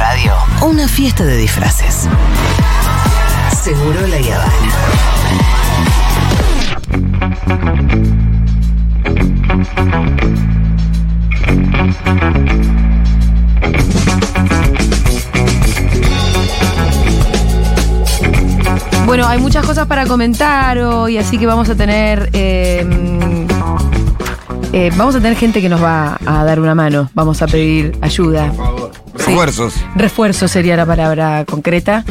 Radio, una fiesta de disfraces. Seguro la Habana. Bueno, hay muchas cosas para comentar hoy, así que vamos a tener. eh, eh, vamos a tener gente que nos va a dar una mano. Vamos a pedir ayuda. Sí. Refuerzos. Refuerzo sería la palabra concreta.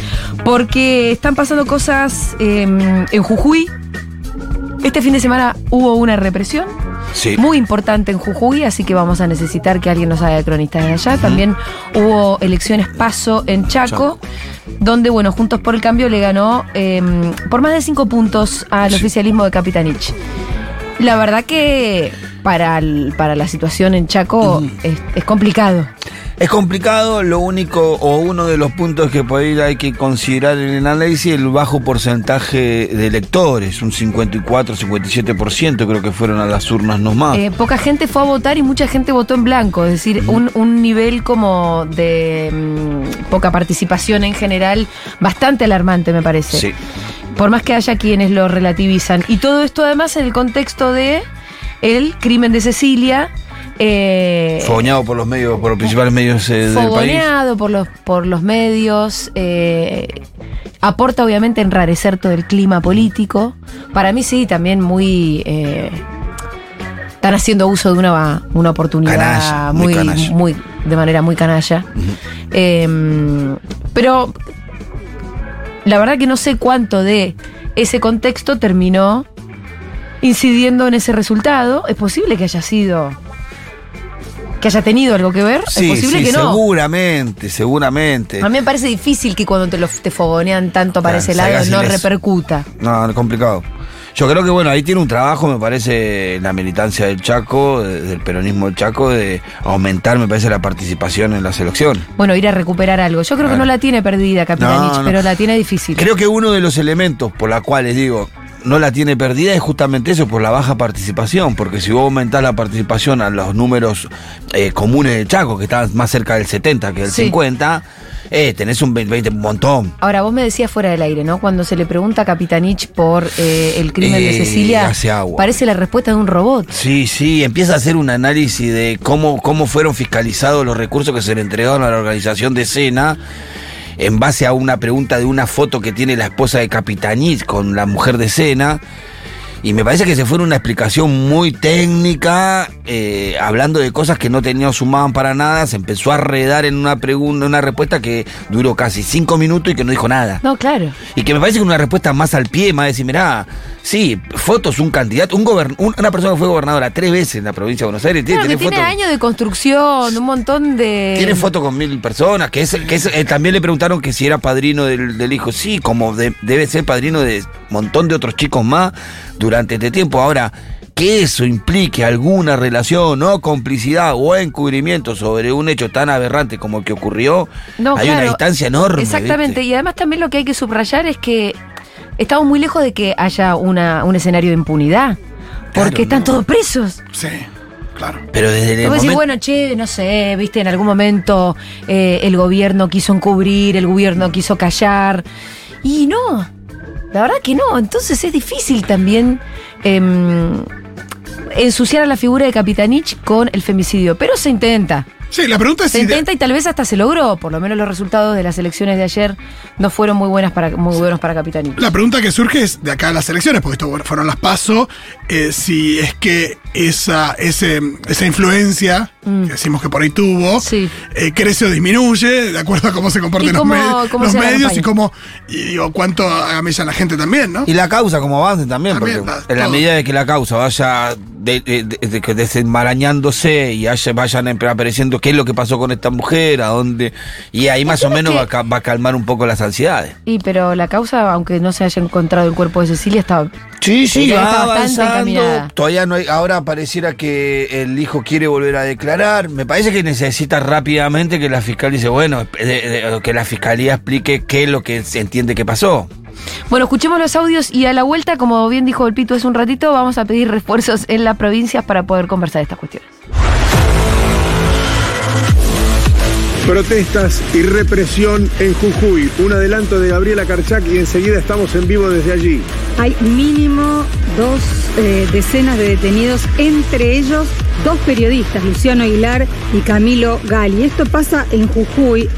Porque están pasando cosas eh, en Jujuy. Este fin de semana hubo una represión Sí. muy importante en Jujuy, así que vamos a necesitar que alguien nos haga de cronista de allá. También hubo elecciones paso en Chaco, donde, bueno, Juntos por el Cambio le ganó eh, por más de cinco puntos al oficialismo de Capitanich. La verdad que para, el- para la situación en Chaco es, es complicado. Es complicado, lo único o uno de los puntos que por ahí hay que considerar en el análisis el bajo porcentaje de electores, un 54, 57% creo que fueron a las urnas nomás. Eh, poca gente fue a votar y mucha gente votó en blanco, es decir, un, un nivel como de mm, poca participación en general bastante alarmante me parece. Sí. Por más que haya quienes lo relativizan. Y todo esto además en el contexto de el crimen de Cecilia. Eh, Fogoneado por los medios, por los principales medios eh, del país. fogoneado por los, por los medios. eh, aporta obviamente enrarecer todo el clima político. Para mí sí, también muy... eh, están haciendo uso de una, una oportunidad Canalla, muy muy, canalla. muy- de manera muy canalla. Eh, pero la verdad que no sé cuánto de ese contexto terminó incidiendo en ese resultado. Es posible que haya sido. Que haya tenido algo que ver. Sí, es posible sí, que no. seguramente, seguramente. A mí me parece difícil que cuando te, lo, te fogonean tanto para Claro, ese lado no repercuta. No, no, complicado. Yo creo que bueno, ahí tiene un trabajo, me parece, la militancia del Chaco, de- del peronismo del Chaco, de aumentar, me parece, la participación en la selección. Bueno, ir a recuperar algo. Yo creo que Claro. no la tiene perdida Capitanich, No, no. pero la tiene difícil. Creo que uno de los elementos por la cuales digo no la tiene perdida es justamente eso, por la baja participación, porque si vos aumentás la participación a los números eh, comunes del Chaco, que estaban más cerca del 70 que del Sí. 50, eh, tenés un 20, 20, un montón. Ahora, vos me decías fuera del aire, ¿no? Cuando se le pregunta a Capitanich por eh, el crimen de Cecilia, parece la respuesta de un robot. Sí, sí, empieza a hacer un análisis de cómo, cómo fueron fiscalizados los recursos que se le entregaron a la organización de Sena en base a una pregunta de una foto que tiene la esposa de Capitanich con la mujer de Sena. Y me parece que se fue en una explicación muy técnica, eh, hablando de cosas que no tenían sumaban para nada. Se empezó a redar en una pregunta, una respuesta que duró casi cinco minutos y que no dijo nada. No, claro. Y que me parece que una respuesta más al pie, más decir, mirá, sí, fotos, un candidato, un una persona que fue gobernadora tres veces en la provincia de Buenos Aires, tiene, que tiene años de construcción, un montón de. Tiene fotos con mil personas, que es, que es- eh, también le preguntaron que si era padrino del, del hijo. Sí, como de- debe ser padrino de un montón de otros chicos más durante este tiempo. Ahora, que eso implique alguna relación o complicidad o encubrimiento sobre un hecho tan aberrante como el que ocurrió, No, hay claro. una distancia enorme. Exactamente. ¿viste? Y además también lo que hay que subrayar es que estamos muy lejos de que haya una, un escenario de impunidad. Porque Claro, están no. todos presos. Sí, claro. Pero desde el Vos decís, momento- bueno, che, no sé, viste, en algún momento eh, el gobierno quiso encubrir, el gobierno quiso callar. Y no, la verdad que no. Entonces es difícil también em, ensuciar a la figura de Capitanich con el femicidio. Pero se intenta. Sí, la pregunta es Se si de- intenta y tal vez hasta se logró. Por lo menos los resultados de las elecciones de ayer no fueron muy buenas para muy buenos para Capitanich. La pregunta que surge es de acá a las elecciones, porque esto fueron las paso, eh, si es que esa, ese, esa influencia que decimos que por ahí tuvo, Mm. Sí. eh, crece o disminuye, de acuerdo a cómo se comporten los, cómo- med- cómo los medios y cómo, y digo, cuánto agamella la gente también, ¿no? Y la causa como avance también, También, porque va, en la medida de que la causa vaya de, de- de- de- que desenmarañándose y haya- vayan apareciendo qué es lo que pasó con esta mujer, a dónde, y ahí más o menos que- va, a ca- va a calmar un poco las ansiedades. Y pero la causa, aunque no se haya encontrado el cuerpo de Cecilia, estaba Sí, Sí, va está avanzando. Todavía no hay, ahora pareciera que el hijo quiere volver a declarar. Me parece que necesita rápidamente que la fiscal dice, bueno, de- de- que la fiscalía explique qué es lo que se entiende que pasó. Bueno, escuchemos los audios y a la vuelta, como bien dijo el Pito hace un ratito, vamos a pedir refuerzos en las provincias para poder conversar estas cuestiones. Protestas y represión en Jujuy. Un adelanto de Gabriela Karchak y enseguida estamos en vivo desde allí. Hay mínimo dos eh, decenas de detenidos, entre ellos dos periodistas, Luciano Aguilar y Camilo Gali. Esto pasa en Jujuy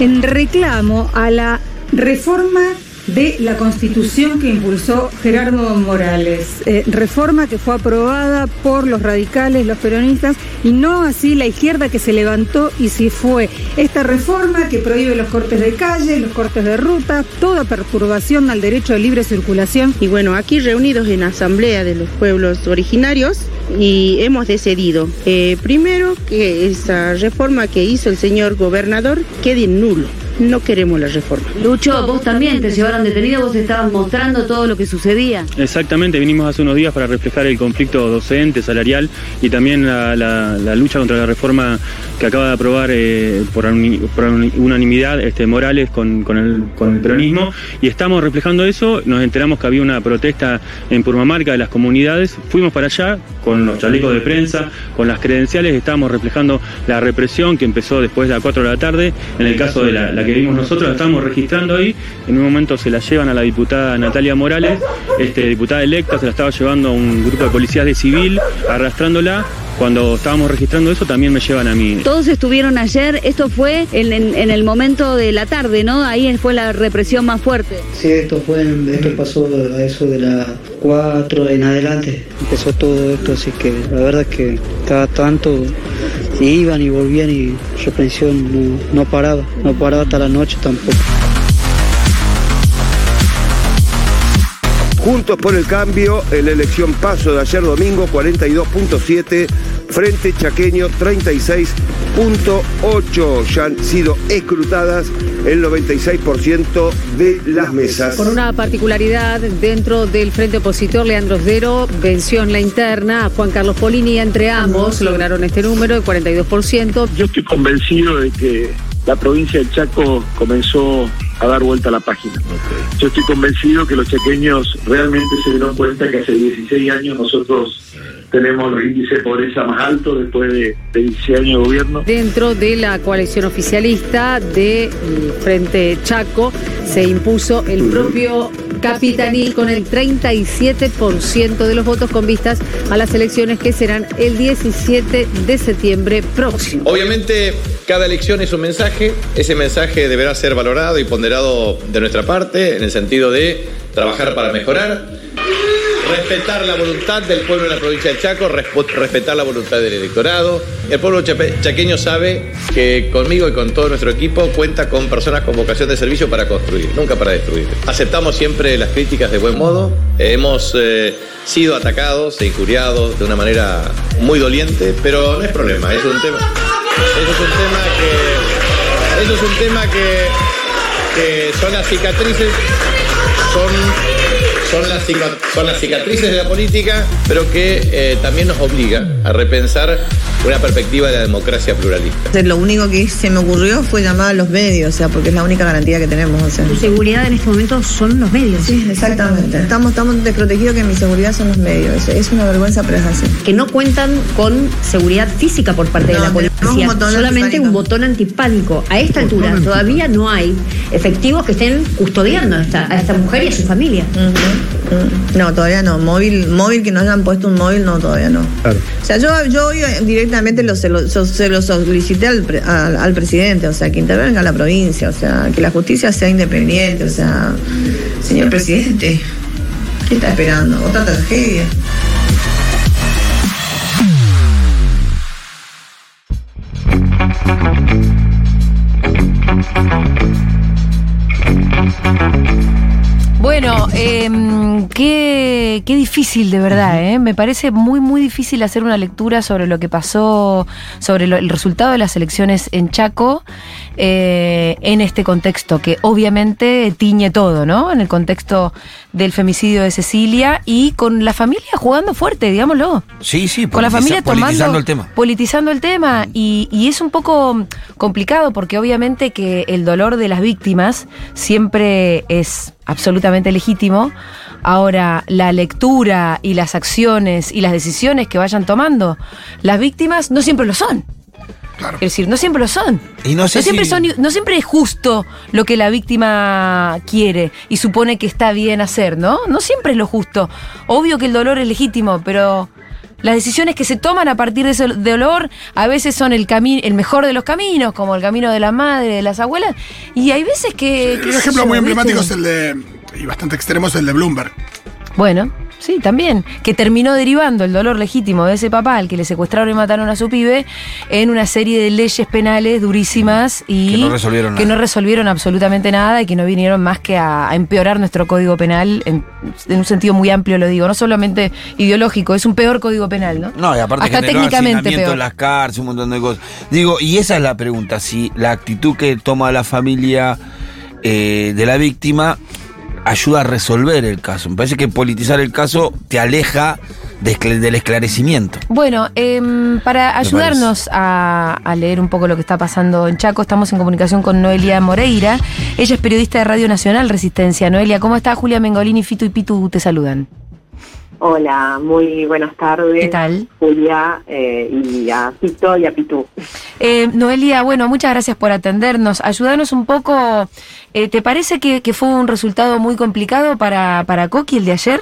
en reclamo a la reforma de la constitución que impulsó Gerardo Morales. Eh, reforma que fue aprobada por los radicales, los peronistas, y no así la izquierda que se levantó y se fue. Esta reforma que prohíbe los cortes de calle, los cortes de ruta, toda perturbación al derecho de libre circulación. Y bueno, aquí reunidos en Asamblea de los Pueblos Originarios y hemos decidido, eh, primero, que esa reforma que hizo el señor gobernador quede nulo no queremos la reforma. Lucho, vos también te llevaron detenido, vos estabas mostrando todo lo que sucedía. Exactamente, vinimos hace unos días para reflejar el conflicto docente, salarial y también la, lucha contra la reforma que acaba de aprobar eh, por, unanimidad este, Morales con, el, con el peronismo y estamos reflejando eso, nos enteramos que había una protesta en Purmamarca de las comunidades, fuimos para allá con los chalecos de prensa, con las credenciales, estábamos reflejando la represión que empezó después de las 4 de la tarde, en el caso de la que vimos nosotros, la estamos registrando ahí. En un momento se la llevan a la diputada Natalia Morales, este, diputada electa, se la estaba llevando a un grupo de policías de civil, arrastrándola. Cuando estábamos registrando eso, también me llevan a mí. Todos estuvieron ayer, esto fue en, el momento de la tarde, ¿no? Ahí fue la represión más fuerte. Sí, esto fue, esto pasó a eso de las 4 en adelante. Empezó todo esto, así que la verdad es que cada tanto iban y volvían y represión no, paraba, no paraba hasta la noche tampoco. Juntos por el cambio, en la elección paso de ayer domingo 42.7, Frente Chaqueño 36.8. Ya han sido escrutadas el 96% de las mesas. Por una particularidad dentro del frente opositor, Leandro Osdero venció en la interna a Juan Carlos Polini. Entre ambos lograron este número de 42%. Yo estoy convencido de que la provincia del Chaco comenzó a dar vuelta a la página. Yo estoy convencido que los chaqueños realmente se dieron cuenta que hace 16 años nosotros tenemos los índices de pobreza más altos después de, 16 años de gobierno. Dentro de la coalición oficialista del Frente Chaco se impuso el propio Capitanil con el 37% de los votos con vistas a las elecciones que serán el 17 de septiembre próximo. Obviamente cada elección es un mensaje, ese mensaje deberá ser valorado y ponderado de nuestra parte en el sentido de trabajar para mejorar respetar la voluntad del pueblo de la provincia del Chaco, respetar la voluntad del electorado. El pueblo chaqueño sabe que conmigo y con todo nuestro equipo cuenta con personas con vocación de servicio para construir, nunca para destruir. Aceptamos siempre las críticas de buen modo. Hemos eh, sido atacados e injuriados de una manera muy doliente, pero no es problema, es un tema. Eso es un tema que. Eso es un tema que, que son las cicatrices, son son las, son las cicatrices de la política, pero que eh, también nos obliga a repensar una perspectiva de la democracia pluralista. Lo único que se me ocurrió fue llamar a los medios, o sea, porque es la única garantía que tenemos. O sea. Tu seguridad en este momento son los medios. Sí, exactamente. Estamos, estamos desprotegidos que mi seguridad son los medios. Es una vergüenza, pero es así. Que no cuentan con seguridad física por parte de la policía, solamente un botón antipánico. A esta altura todavía no hay efectivos que estén custodiando a esta, mujer y a su familia. No, todavía no. Móvil, móvil que no hayan puesto un móvil, no, todavía no. O sea, yo, yo directamente lo, se, lo, se lo solicité al, al, presidente, o sea, que intervenga la provincia, o sea, que la justicia sea independiente, o sea, señor presidente, ¿qué está esperando? ¿Otra tragedia? Bueno, em, qué, qué, difícil de verdad, ¿eh? Me parece muy, muy difícil hacer una lectura sobre lo que pasó, sobre el resultado de las elecciones en Chaco, eh, en este contexto que obviamente tiñe todo, ¿no? En el contexto del femicidio de Cecilia y con la familia jugando fuerte, digámoslo. Sí, sí, con la familia politizando el tema. Politizando el tema. Y, y es un poco complicado porque obviamente que el dolor de las víctimas siempre es absolutamente legítimo. Ahora, la lectura y las acciones y las decisiones que vayan tomando las víctimas no siempre lo son. Es decir, no siempre lo son. Y no sé siempre si- son, no siempre es justo lo que la víctima quiere y supone que está bien hacer, ¿no? No siempre es lo justo. Obvio que el dolor es legítimo, pero las decisiones que se toman a partir de ese dolor a veces son el camino, el mejor de los caminos, como el camino de la madre, de las abuelas, y hay veces que. Un ejemplo yo, muy ¿viste? emblemático es el de, y bastante extremo, es el de Bloomberg. Bueno, sí, también. Que terminó derivando el dolor legítimo de ese papá al que le secuestraron y mataron a su pibe en una serie de leyes penales durísimas y Que no resolvieron que nada. no resolvieron absolutamente nada y que no vinieron más que a, a empeorar nuestro código penal en, en un sentido muy amplio, lo digo, no solamente ideológico, es un peor código penal, ¿no? No, y aparte Hasta técnicamente peor. en las cárceles, un montón de cosas. Digo, y esa es la pregunta, si la actitud que toma la familia eh, de la víctima ayuda a resolver el caso. Me parece que politizar el caso te aleja de del esclarecimiento. Bueno, em, para ayudarnos a, a leer un poco lo que está pasando en Chaco, estamos en comunicación con Noelia Moreira. Ella es periodista de Radio Nacional Resistencia. Noelia, ¿cómo está? Julia Mengolini, Fito y Pitu te saludan. Hola, muy buenas tardes. ¿Qué tal? Julia eh, y a Pito y a Pitu. Eh, Noelia, bueno, muchas gracias por atendernos. Ayúdanos un poco. eh, ¿Te parece que, que fue un resultado muy complicado para, para Coqui el de ayer?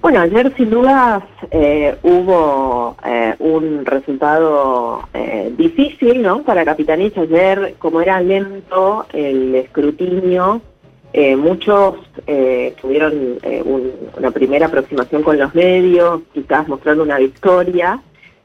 Bueno, ayer sin dudas eh, hubo eh, un resultado eh, difícil, ¿no? Para Capitanich ayer, como era lento el escrutinio, eh, muchos eh, tuvieron eh, un- una primera aproximación con los medios, quizás mostrando una victoria.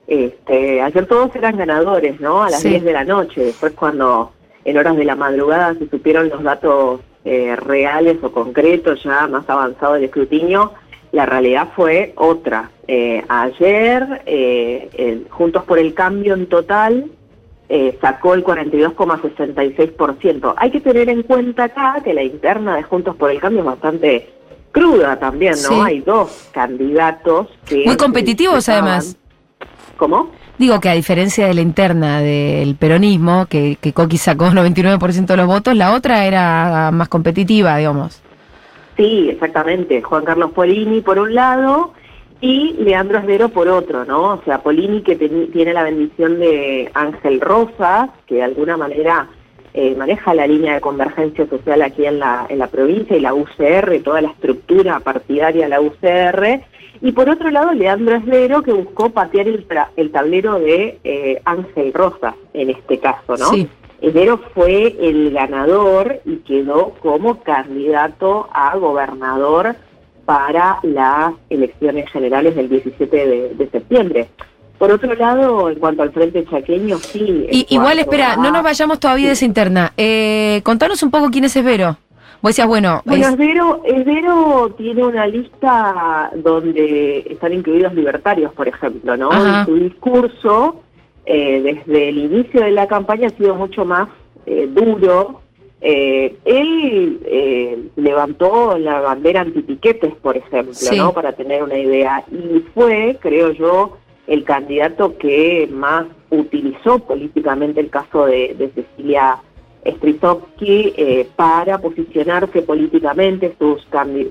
Este, ayer todos eran ganadores, ¿no? A las Sí. 10 de la noche, después cuando en horas de la madrugada se supieron los datos eh, reales o concretos, ya más avanzado el escrutinio, la realidad fue otra. Eh, ayer, eh, Juntos por el Cambio en total eh, sacó el 42,66%. Hay que tener en cuenta acá que la interna de Juntos por el Cambio es bastante cruda también, ¿no? Sí. Hay dos candidatos que... Muy competitivos, estaban- además. ¿Cómo? Digo que a diferencia de la interna del peronismo, que, que Coqui sacó 99% de los votos, la otra era más competitiva, digamos. Sí, exactamente. Juan Carlos Polini por un lado y Leandro Esdero por otro, ¿no? O sea, Polini que tiene la bendición de Ángel Rosas, que de alguna manera eh, maneja la línea de convergencia social aquí en la, en la provincia y la UCR, toda la estructura partidaria de la UCR. Y por otro lado, Leandro Esdero, que buscó patear el, tra- el tablero de eh, Ángel Rosas, en este caso, ¿no? Sí. Enero fue el ganador y quedó como candidato a gobernador para las elecciones generales del 17 de, de septiembre. Por otro lado, en cuanto al Frente Chaqueño, sí. Y, igual, espera, a- no nos vayamos todavía de esa interna. Eh, contanos un poco quién es Esbero. Vos decías, bueno, Bueno, es- Esbero, Esbero tiene una lista donde están incluidos libertarios, por ejemplo, ¿no? Ajá. Y su discurso, eh, desde el inicio de la campaña, ha sido mucho más eh, duro. Eh, él eh, levantó la bandera antipiquetes, por ejemplo, Sí. ¿no? Para tener una idea. Y fue, creo yo, el candidato que más utilizó políticamente el caso de, de Cecilia Strisovsky eh, para posicionarse políticamente, sus,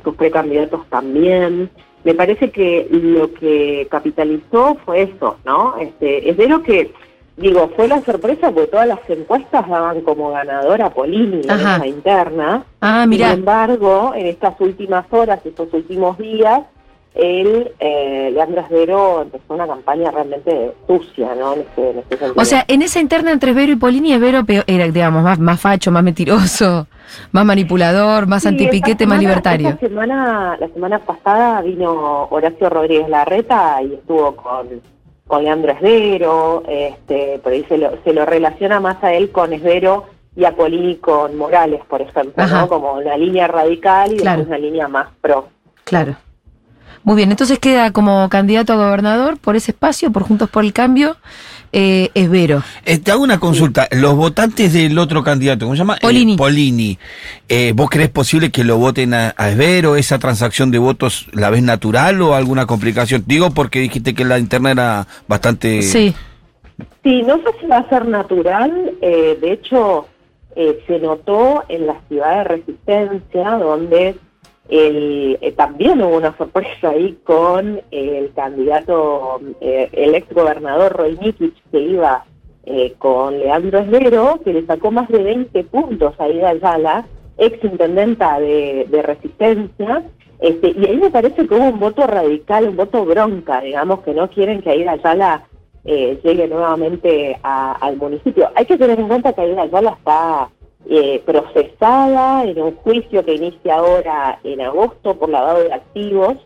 sus precandidatos también. Me parece que lo que capitalizó fue eso, ¿no? Este, es de lo que, digo, fue la sorpresa porque todas las encuestas daban como ganadora a Polini esa interna. Ah, mirá. Sin embargo, en estas últimas horas, estos últimos días, él, eh, Leandro Esdero, empezó una campaña realmente sucia, ¿no? En este, en este sentido. o sea, en esa interna entre Esbero y Polini, Esbero peor- era, digamos, más, más facho, más mentiroso, más manipulador, más Sí, antipiquete, más libertario. Semana, la semana pasada vino Horacio Rodríguez Larreta y estuvo con, con Leandro Esdero, este, por ahí se lo, se lo relaciona más a él con Esdero y a Polini con Morales, por ejemplo. ¿no? Como una línea radical y Claro. después una línea más pro. Claro. Muy bien, entonces queda como candidato a gobernador por ese espacio, por Juntos por el Cambio, eh, Esbero. Eh, te hago una consulta. Los votantes del otro candidato, ¿cómo se llama? Eh, Polini. Polini. Eh, ¿Vos crees posible que lo voten a, a Esbero? ¿Esa transacción de votos la ves natural o alguna complicación? Digo porque dijiste que la interna era bastante... Sí. Sí, no sé si va a ser natural. eh, de hecho, eh, se notó en la ciudad de Resistencia, donde el, eh, también hubo una sorpresa ahí con el candidato, eh, el ex gobernador Roy Nikic, que iba eh, con Leandro Esvero, que le sacó más de 20 puntos a Ida Ayala, ex intendenta de, Resistencia, este, y ahí me parece que hubo un voto radical, un voto bronca, digamos, que no quieren que Aida Ayala eh, llegue nuevamente al municipio. Hay que tener en cuenta que Aida Ayala está eh, procesada en un juicio que inicia ahora en agosto por lavado de activos,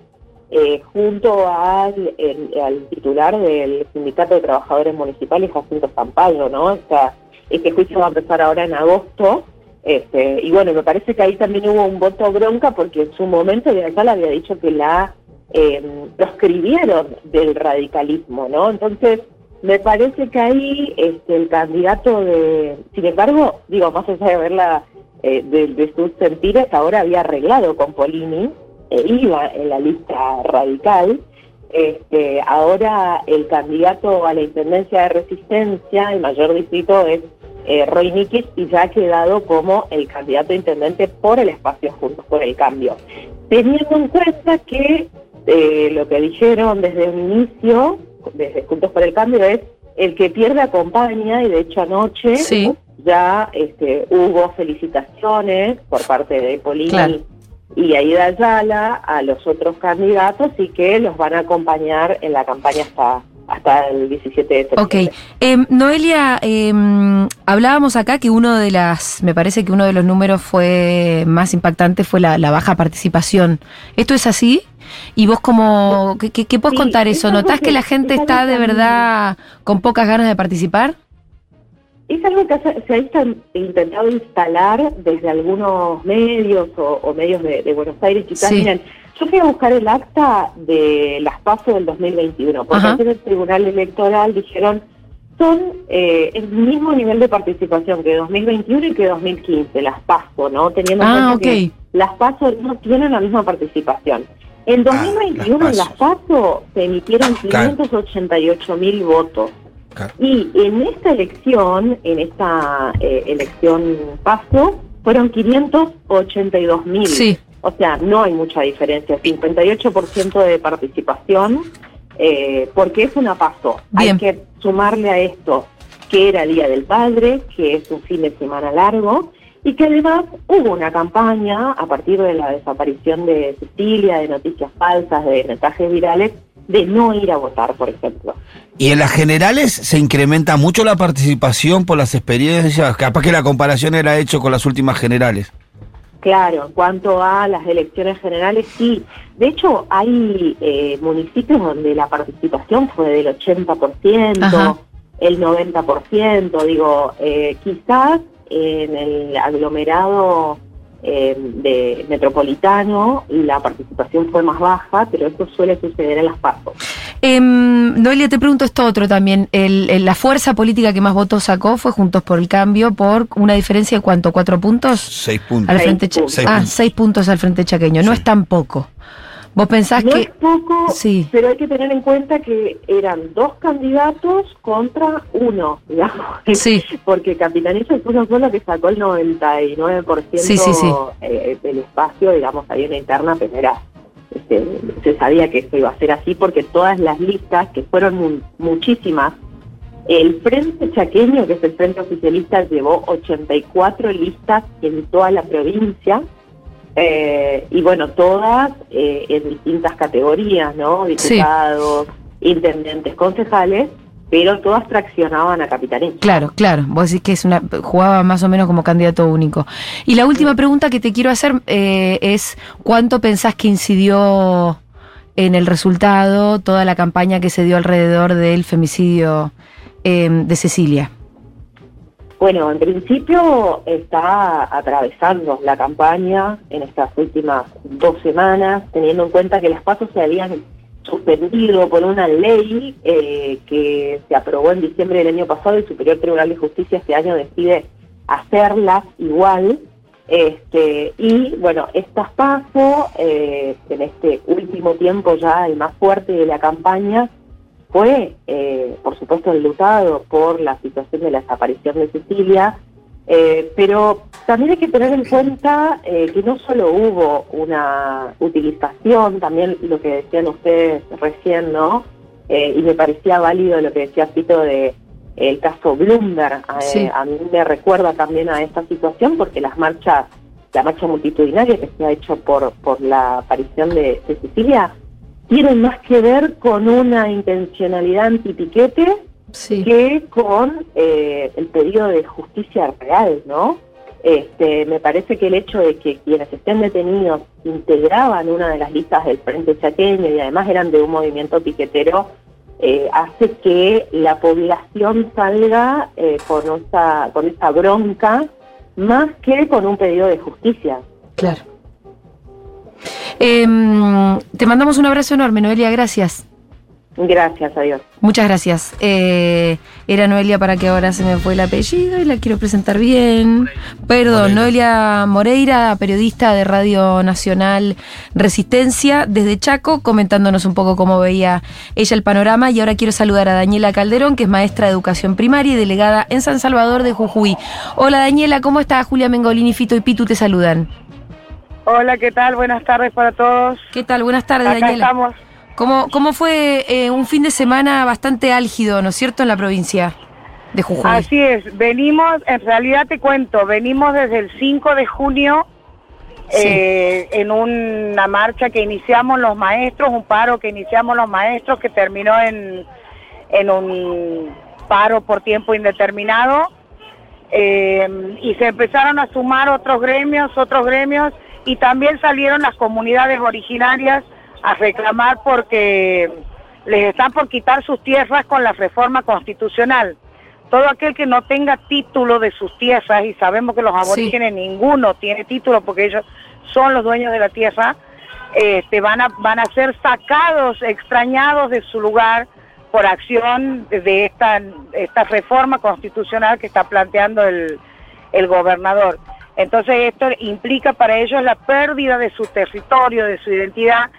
eh, junto al, al titular del Sindicato de Trabajadores Municipales, Jacinto Zampallo, ¿no? Esta- este juicio va a empezar ahora en agosto. Este, y bueno, me parece que ahí también hubo un voto bronca porque en su momento Ayala había dicho que la eh, proscribieron del radicalismo, ¿no? Entonces, me parece que ahí este, el candidato de... Sin embargo, digo, más allá de verla eh, de, sus sentires, ahora había arreglado con Polini, eh, iba en la lista radical, este, ahora el candidato a la Intendencia de Resistencia, el mayor distrito es eh, Roy Nikis y ya ha quedado como el candidato a intendente por el espacio Juntos por el Cambio. Teniendo en cuenta que eh, lo que dijeron desde un inicio, desde Juntos por el Cambio, es el que pierde acompaña y de hecho anoche ya este, hubo felicitaciones por parte de Polini Claro. y Aida Ayala a los otros candidatos y que los van a acompañar en la campaña hasta, hasta el 17 de septiembre. Ok. Em, Noelia, em, hablábamos acá que uno de las, me parece que uno de los números fue más impactante fue la, la baja participación. ¿Esto es así? ¿Y vos como, qué, qué, qué podés contar eso? es algo ¿Notás que que- la gente es está de verdad con pocas ganas de participar? Es algo que se, ha intentado instalar desde algunos medios o, o medios de, de Buenos Aires. Quizás, Sí. miren, yo fui a buscar el acta de las PASO del 2021, porque ayer el Tribunal Electoral dijeron son eh, el mismo nivel de participación que 2021 y que 2015, las PASO, ¿no? Teniendo en Ah, cuenta que ok. Las PASO no tienen la misma participación. En 2021 en las PASO se emitieron Claro. 588 mil votos. Y en esta elección, en esta eh, elección paso, fueron 582 mil. Sí. O sea, no hay mucha diferencia. 58% de participación, eh, porque es una paso. Bien. Hay que sumarle a esto que era Día del Padre, que es un fin de semana largo, y que además hubo una campaña a partir de la desaparición de Cecilia, de noticias falsas, de mensajes virales, de no ir a votar, por ejemplo. Y en las generales se incrementa mucho la participación por las experiencias. Capaz que la comparación era hecho con las últimas generales. Claro, en cuanto a las elecciones generales, sí. De hecho, hay eh, municipios donde la participación fue del 80%, Ajá. el 90%. Digo, eh, quizás en el aglomerado eh, de metropolitano la participación fue más baja, pero eso suele suceder en las pasos. Em, Noelia, te pregunto esto otro también. El- el- la fuerza política que más votos sacó fue Juntos por el Cambio por una diferencia de cuánto, cuatro puntos Seis puntos. al frente Seis ah, puntos. seis puntos al frente chaqueño. No es tan poco. ¿Vos pensás No que es poco, Sí. pero hay que tener en cuenta que eran dos candidatos contra uno, digamos. Sí. Porque Capitanillo fue uno solo que sacó el 99% Sí, sí, sí. eh, del espacio, digamos, había una interna, pero era, este, se sabía que esto iba a ser así porque todas las listas, que fueron mu- muchísimas, el Frente Chaqueño, que es el Frente Oficialista, llevó 84 listas en toda la provincia. Eh, y bueno, todas eh, en distintas categorías, ¿no? Diputados, intendentes, concejales, pero todas traccionaban a Capitanillo. Claro, claro. Vos decís que es una jugaba más o menos como candidato único. Y la última pregunta que te quiero hacer eh, es ¿cuánto pensás que incidió en el resultado toda la campaña que se dio alrededor del femicidio eh, de Cecilia? Bueno, en principio está atravesando la campaña en estas últimas dos semanas, teniendo en cuenta que las pasos se habían suspendido por una ley eh, que se aprobó en diciembre del año pasado y el Superior Tribunal de Justicia este año decide hacerlas igual. Este, y bueno, estas pasos eh, en este último tiempo ya el más fuerte de la campaña fue, eh, por supuesto, enlutado por la situación de la desaparición de Cecilia, eh, pero también hay que tener en cuenta eh, que no solo hubo una utilización, también lo que decían ustedes recién, ¿no? Eh, y me parecía válido lo que decía Pito de el caso Bloomberg. Eh, Sí. A mí me recuerda también a esta situación porque las marchas, la marcha multitudinaria que se ha hecho por, por la aparición de, de Sicilia, tienen más que ver con una intencionalidad antipiquete que con eh, el pedido de justicia real, ¿no? Este, me parece que el hecho de que quienes estén detenidos integraban una de las listas del Frente Chaqueño y además eran de un movimiento piquetero, eh, hace que la población salga eh, con, esa, con esa bronca más que con un pedido de justicia. Claro. Em, te mandamos un abrazo enorme, Noelia, gracias. Gracias, adiós. Muchas gracias. Eh, era Noelia para que ahora se me fue el apellido y la quiero presentar bien. Perdón, Noelia Moreira, periodista de Radio Nacional Resistencia desde Chaco, comentándonos un poco cómo veía ella el panorama. Y ahora quiero saludar a Daniela Calderón, que es maestra de educación primaria y delegada en San Salvador de Jujuy. Hola Daniela, ¿cómo estás? Julia Mengolini, Fito y Pitu te saludan. Hola, ¿qué tal? Buenas tardes para todos. ¿Qué tal? Buenas tardes, Acá Daniela. estamos. ¿Cómo, cómo fue eh, un fin de semana bastante álgido, ¿no es cierto, en la provincia de Jujuy? Así es, venimos, en realidad te cuento, venimos desde el 5 de junio eh, en una marcha que iniciamos los maestros, un paro que iniciamos los maestros que terminó en, en un paro por tiempo indeterminado eh, y se empezaron a sumar otros gremios, otros gremios y también salieron las comunidades originarias a reclamar porque les están por quitar sus tierras con la reforma constitucional. Todo aquel que no tenga título de sus tierras, y sabemos que los aborígenes ninguno tiene título porque ellos son los dueños de la tierra, este, van, a, van a ser sacados, extrañados de su lugar por acción de esta, esta reforma constitucional que está planteando el, el gobernador. Entonces esto implica para ellos la pérdida de su territorio, de su identidad,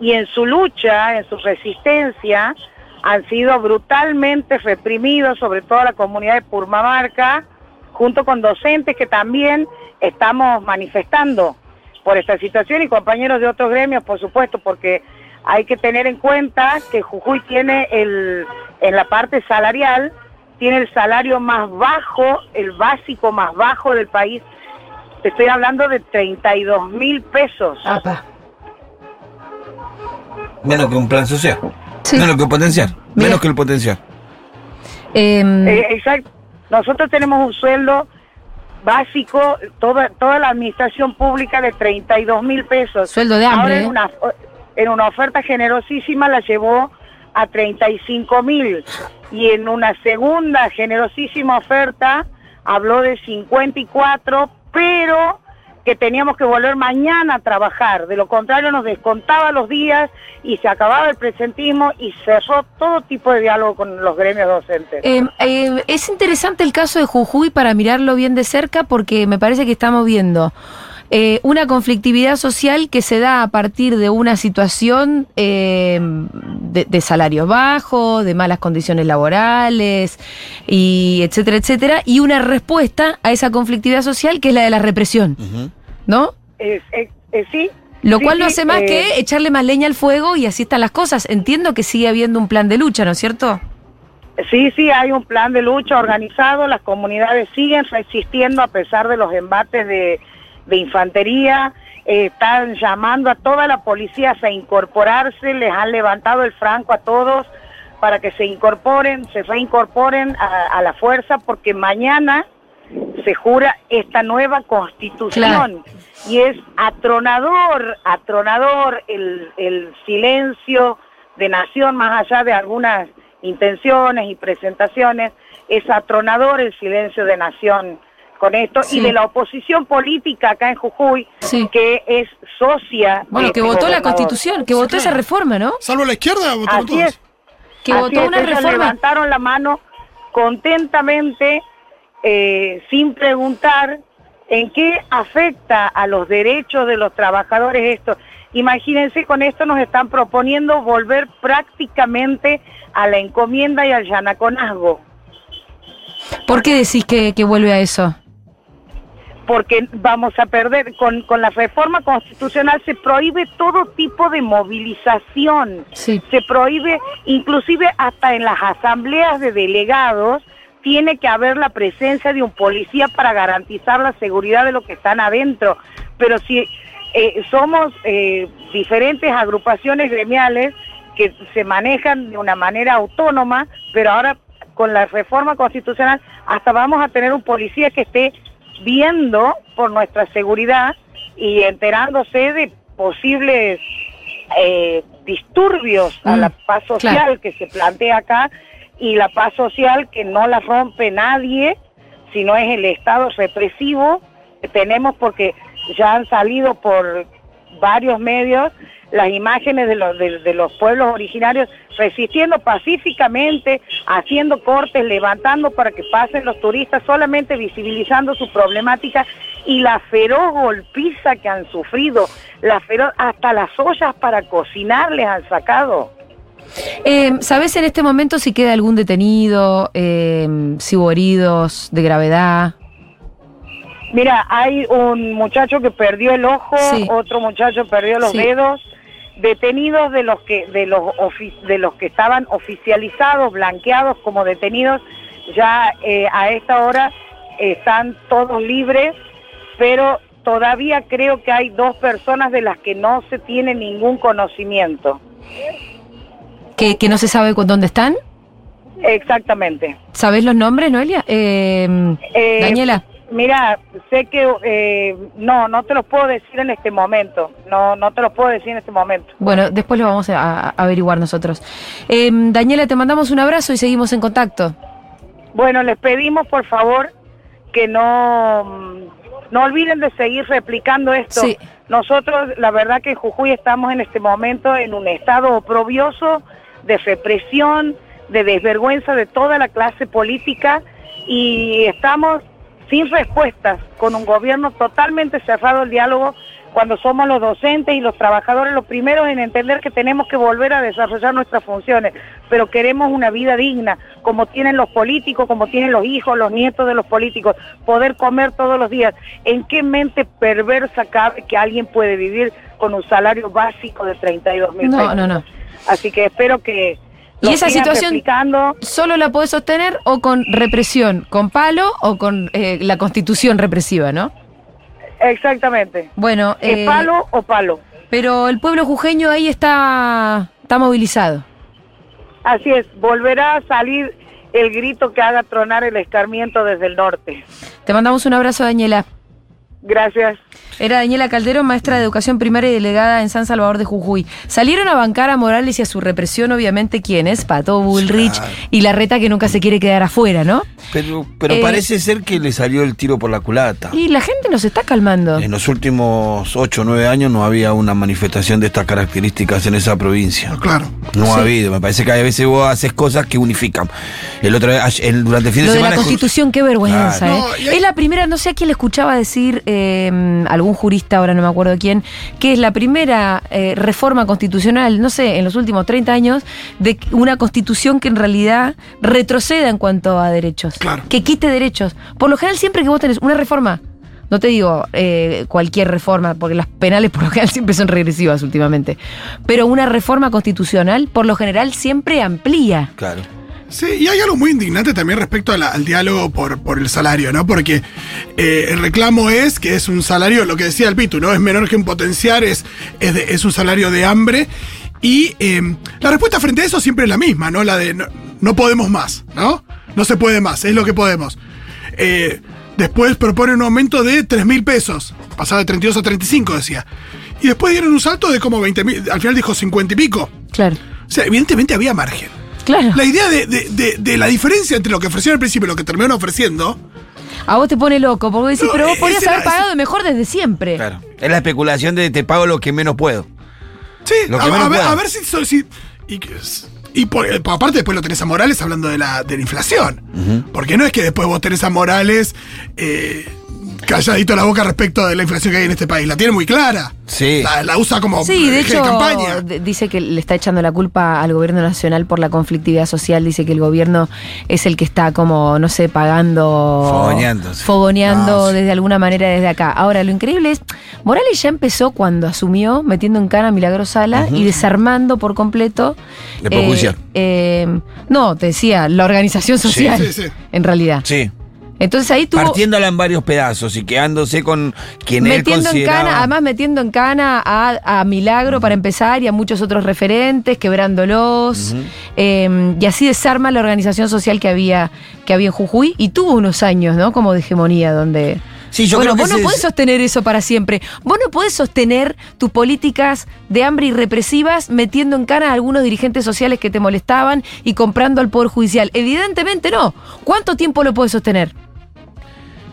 y en su lucha, en su resistencia, han sido brutalmente reprimidos, sobre todo la comunidad de Purmamarca, junto con docentes que también estamos manifestando por esta situación y compañeros de otros gremios, por supuesto, porque hay que tener en cuenta que Jujuy tiene el, en la parte salarial, tiene el salario más bajo, el básico más bajo del país. Te estoy hablando de 32 mil pesos. Menos que un plan social. Menos que un potencial. Menos que el potencial. Em, Eh, exacto. Nosotros tenemos un sueldo básico, toda, toda la administración pública de 32 mil pesos. Sueldo de hambre, Ahora ¿eh? en una, en una oferta generosísima la llevó a 35 mil y en una segunda generosísima oferta habló de 54, pero que teníamos que volver mañana a trabajar. De lo contrario nos descontaba los días y se acababa el presentismo y cerró todo tipo de diálogo con los gremios docentes. Eh, eh, es interesante el caso de Jujuy para mirarlo bien de cerca porque me parece que estamos viendo eh, una conflictividad social que se da a partir de una situación eh, de, de salarios bajos, de malas condiciones laborales, y etcétera, etcétera, y una respuesta a esa conflictividad social que es la de la represión, ¿no? Sí. Lo Sí, cual no sí, hace más eh, que echarle más leña al fuego y así están las cosas. Entiendo que sigue habiendo un plan de lucha, ¿no es cierto? Sí, sí, hay un plan de lucha organizado, las comunidades siguen resistiendo a pesar de los embates de, de infantería, eh, están llamando a toda la policía a incorporarse, les han levantado el franco a todos para que se incorporen, se reincorporen a, a la fuerza, porque mañana se jura esta nueva constitución. Y es atronador, atronador el, el silencio de nación, más allá de algunas intenciones y presentaciones, es atronador el silencio de nación con esto Sí. y de la oposición política acá en Jujuy, que es socia. Bueno, de que este votó la constitución, que votó esa reforma, ¿no? Salvo la izquierda, votaron Así todos. es. Que Así votó es, una reforma. levantaron la mano contentamente, eh, sin preguntar en qué afecta a los derechos de los trabajadores esto. Imagínense, con esto nos están proponiendo volver prácticamente a la encomienda y al yanaconazgo. ¿Por qué decís que, que vuelve a eso? Porque vamos a perder, con, con la reforma constitucional se prohíbe todo tipo de movilización, se prohíbe inclusive hasta en las asambleas de delegados, tiene que haber la presencia de un policía para garantizar la seguridad de los que están adentro. Pero si eh, somos eh, diferentes agrupaciones gremiales que se manejan de una manera autónoma, pero ahora con la reforma constitucional hasta vamos a tener un policía que esté viendo por nuestra seguridad y enterándose de posibles eh, disturbios a la paz social que se plantea acá y la paz social que no la rompe nadie, sino es el Estado represivo que tenemos porque ya han salido por varios medios las imágenes de los, de, los pueblos originarios resistiendo pacíficamente, haciendo cortes, levantando para que pasen los turistas, solamente visibilizando su problemática y la feroz golpiza que han sufrido, la feroz, hasta las ollas para cocinar les han sacado. Eh, ¿Sabes en este momento si queda algún detenido, eh, si hubo heridos de gravedad? Mira, hay un muchacho que perdió el ojo, otro muchacho perdió los dedos, detenidos de los que de los de los que estaban oficializados, blanqueados como detenidos, ya eh, a esta hora están todos libres, pero todavía creo que hay dos personas de las que no se tiene ningún conocimiento. ¿Que, que no se sabe dónde están? Exactamente. ¿Sabes los nombres, Noelia? Eh, Eh, Daniela. Mira, sé que eh, no, no te los puedo decir en este momento. No, no te los puedo decir en este momento. Bueno, después lo vamos a, a averiguar nosotros. Eh, Daniela, te mandamos un abrazo y seguimos en contacto. Bueno, les pedimos por favor que no, no olviden de seguir replicando esto. Sí. Nosotros, la verdad que en Jujuy estamos en este momento en un estado oprobioso de represión, de desvergüenza de toda la clase política y estamos sin respuestas, con un gobierno totalmente cerrado al diálogo, cuando somos los docentes y los trabajadores los primeros en entender que tenemos que volver a desarrollar nuestras funciones, pero queremos una vida digna, como tienen los políticos, como tienen los hijos, los nietos de los políticos, poder comer todos los días. ¿En qué mente perversa cabe que alguien puede vivir con un salario básico de 32 mil No, pesos? no, no. Así que espero que... ¿Y esa situación replicando. solo la podés sostener o con represión, con palo o con eh, la constitución represiva, no? Exactamente. Bueno, ¿Es eh, palo o palo? pero el pueblo jujeño ahí está, está movilizado. Así es, volverá a salir el grito que haga tronar el escarmiento desde el norte. Te mandamos un abrazo, Daniela. Gracias. Era Daniela Calderón, maestra de educación primaria y delegada en San Salvador de Jujuy. Salieron a bancar a Morales y a su represión, obviamente, ¿quiénes? Pato Bullrich y la reta que nunca se quiere quedar afuera, ¿no? Pero, pero Eh, parece ser que le salió el tiro por la culata. Y la gente nos está calmando. En los últimos 8 o 9 años no había una manifestación de estas características en esa provincia. Claro. No Sí. ha habido. Me parece que a veces vos haces cosas que unifican. El otro el- durante el fin Lo de de la semana. constitución, qué vergüenza, Claro. ¿eh? No, Es la primera, no sé a quién le escuchaba decir, eh, algún jurista, ahora no me acuerdo quién, que es la primera eh, reforma constitucional, no sé, en los últimos 30 años, de una constitución que en realidad retroceda en cuanto a derechos. Que quite derechos. Por lo general, siempre que vos tenés una reforma, no te digo eh, cualquier reforma, porque las penales por lo general siempre son regresivas últimamente, pero una reforma constitucional, por lo general, siempre amplía. Claro. Sí, y hay algo muy indignante también respecto la- al diálogo por, por el salario, ¿no? Porque eh, el reclamo es que es un salario, lo que decía el Pitu, ¿no? Es menor que un potenciar, es, es, de- es un salario de hambre. Y eh, la respuesta frente a eso siempre es la misma, ¿no? La de no, no podemos más, ¿no? No se puede más, es lo que podemos. Eh, después propone un aumento de 3 mil pesos, pasaba de 32 a 35, decía. Y después dieron un salto de como 20 mil, al final dijo 50 y pico. Claro. O sea, evidentemente había margen. Claro. La idea de, de- de- de la diferencia entre lo que ofrecieron al principio y lo que terminaron ofreciendo. A vos te pone loco, porque decís, No, pero vos podrías era- haber pagado mejor desde siempre. Claro. Es la especulación de te pago lo que menos puedo. Sí, Lo a, que menos a ver, pueda. a ver si. so- si- y que- y por, eh, por aparte, después lo tenés a Morales hablando de la, de la inflación. Porque no es que después vos tenés a Morales eh, calladito la boca respecto de la inflación que hay en este país. La tiene muy clara. Sí. La, la usa como Sí, de hecho, campaña. d- dice que le está echando la culpa al gobierno nacional por la conflictividad social. Dice que el gobierno es el que está como, no sé, pagando. Fogoneándose. Fogoneando sí. desde alguna manera desde acá. Ahora, lo increíble es, Morales ya empezó cuando asumió, metiendo en cara a Milagro Sala y desarmando por completo. Poder Judicial. eh, no, te decía, la organización Sí, social. sí, sí. En realidad. Sí. Entonces ahí tuvo. Partiéndola en varios pedazos y quedándose con quien él metiendo en consideraba... cana, además metiendo en cana a, a Milagro para empezar y a muchos otros referentes, quebrándolos. eh, y así desarma la organización social que había, que había en Jujuy y tuvo unos años, ¿no? Como de hegemonía, donde. Sí, yo bueno, creo que vos no podés es- sostener eso para siempre. Vos no podés sostener tus políticas de hambre y represivas metiendo en cana a algunos dirigentes sociales que te molestaban y comprando al Poder Judicial. Evidentemente no. ¿Cuánto tiempo lo podés sostener?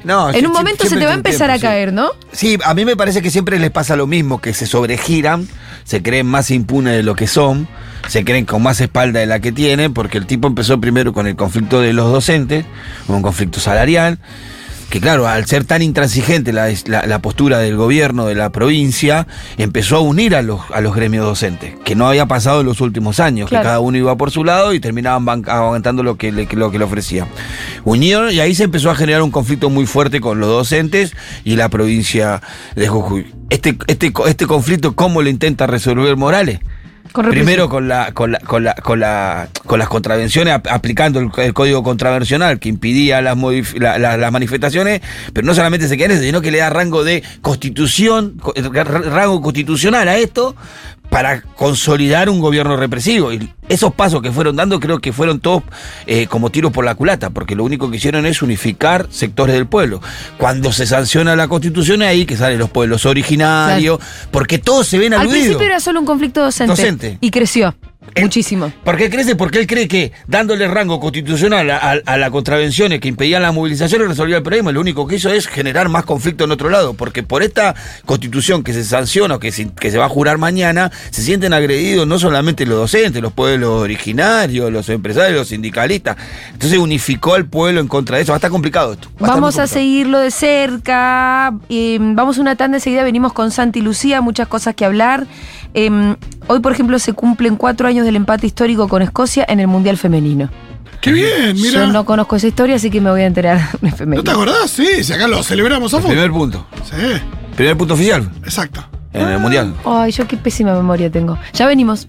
No, en un momento se te va a empezar tiempo, a sí. caer, ¿no? Sí, a mí me parece que siempre les pasa lo mismo, que se sobregiran, se creen más impunes de lo que son, se creen con más espalda de la que tienen, porque el tipo empezó primero con el conflicto de los docentes, un conflicto salarial, que claro, al ser tan intransigente la, la- la postura del gobierno de la provincia, empezó a unir a los, a los gremios docentes, que no había pasado en los últimos años, Claro. que cada uno iba por su lado y terminaban aguantando lo que, le, lo que le ofrecía. Unieron y ahí se empezó a generar un conflicto muy fuerte con los docentes y la provincia de Jujuy. Este, este, este conflicto, ¿cómo lo intenta resolver Morales? Primero con la, con la, con la, con la, con las contravenciones, ap- aplicando el, código contravencional que impidía las, las manifestaciones, pero no solamente se queda en eso, sino que le da rango de constitución, co- ra- rango constitucional a esto para consolidar un gobierno represivo. Y esos pasos que fueron dando creo que fueron todos eh, como tiros por la culata, porque lo único que hicieron es unificar sectores del pueblo. Cuando se sanciona la constitución es ahí que salen los pueblos originarios, porque todos se ven Al aludidos. principio era solo un conflicto docente. Docente. Y creció. Muchísimo. ¿Por qué crece? Porque él cree que dándole rango constitucional a, a, a las contravenciones que impedían las movilizaciones resolvía el problema. Lo único que hizo es generar más conflicto en otro lado. Porque por esta constitución que se sanciona o que se, que se va a jurar mañana, se sienten agredidos no solamente los docentes, los pueblos originarios, los empresarios, los sindicalistas. Entonces unificó al pueblo en contra de eso. Va a estar complicado esto. Va Vamos a seguirlo de cerca. eh, vamos una tanda enseguida. Venimos con Santi Lucía, muchas cosas que hablar. Eh, hoy, por ejemplo, se cumplen cuatro años del empate histórico con Escocia en el Mundial Femenino. Qué bien, mira. Yo no conozco esa historia, así que me voy a enterar en femenino. ¿No te acordás? Sí, si acá lo celebramos a fondo. primer punto. Sí, Primer punto oficial exacto. en el mundial. Ay, yo qué pésima memoria tengo. Ya venimos.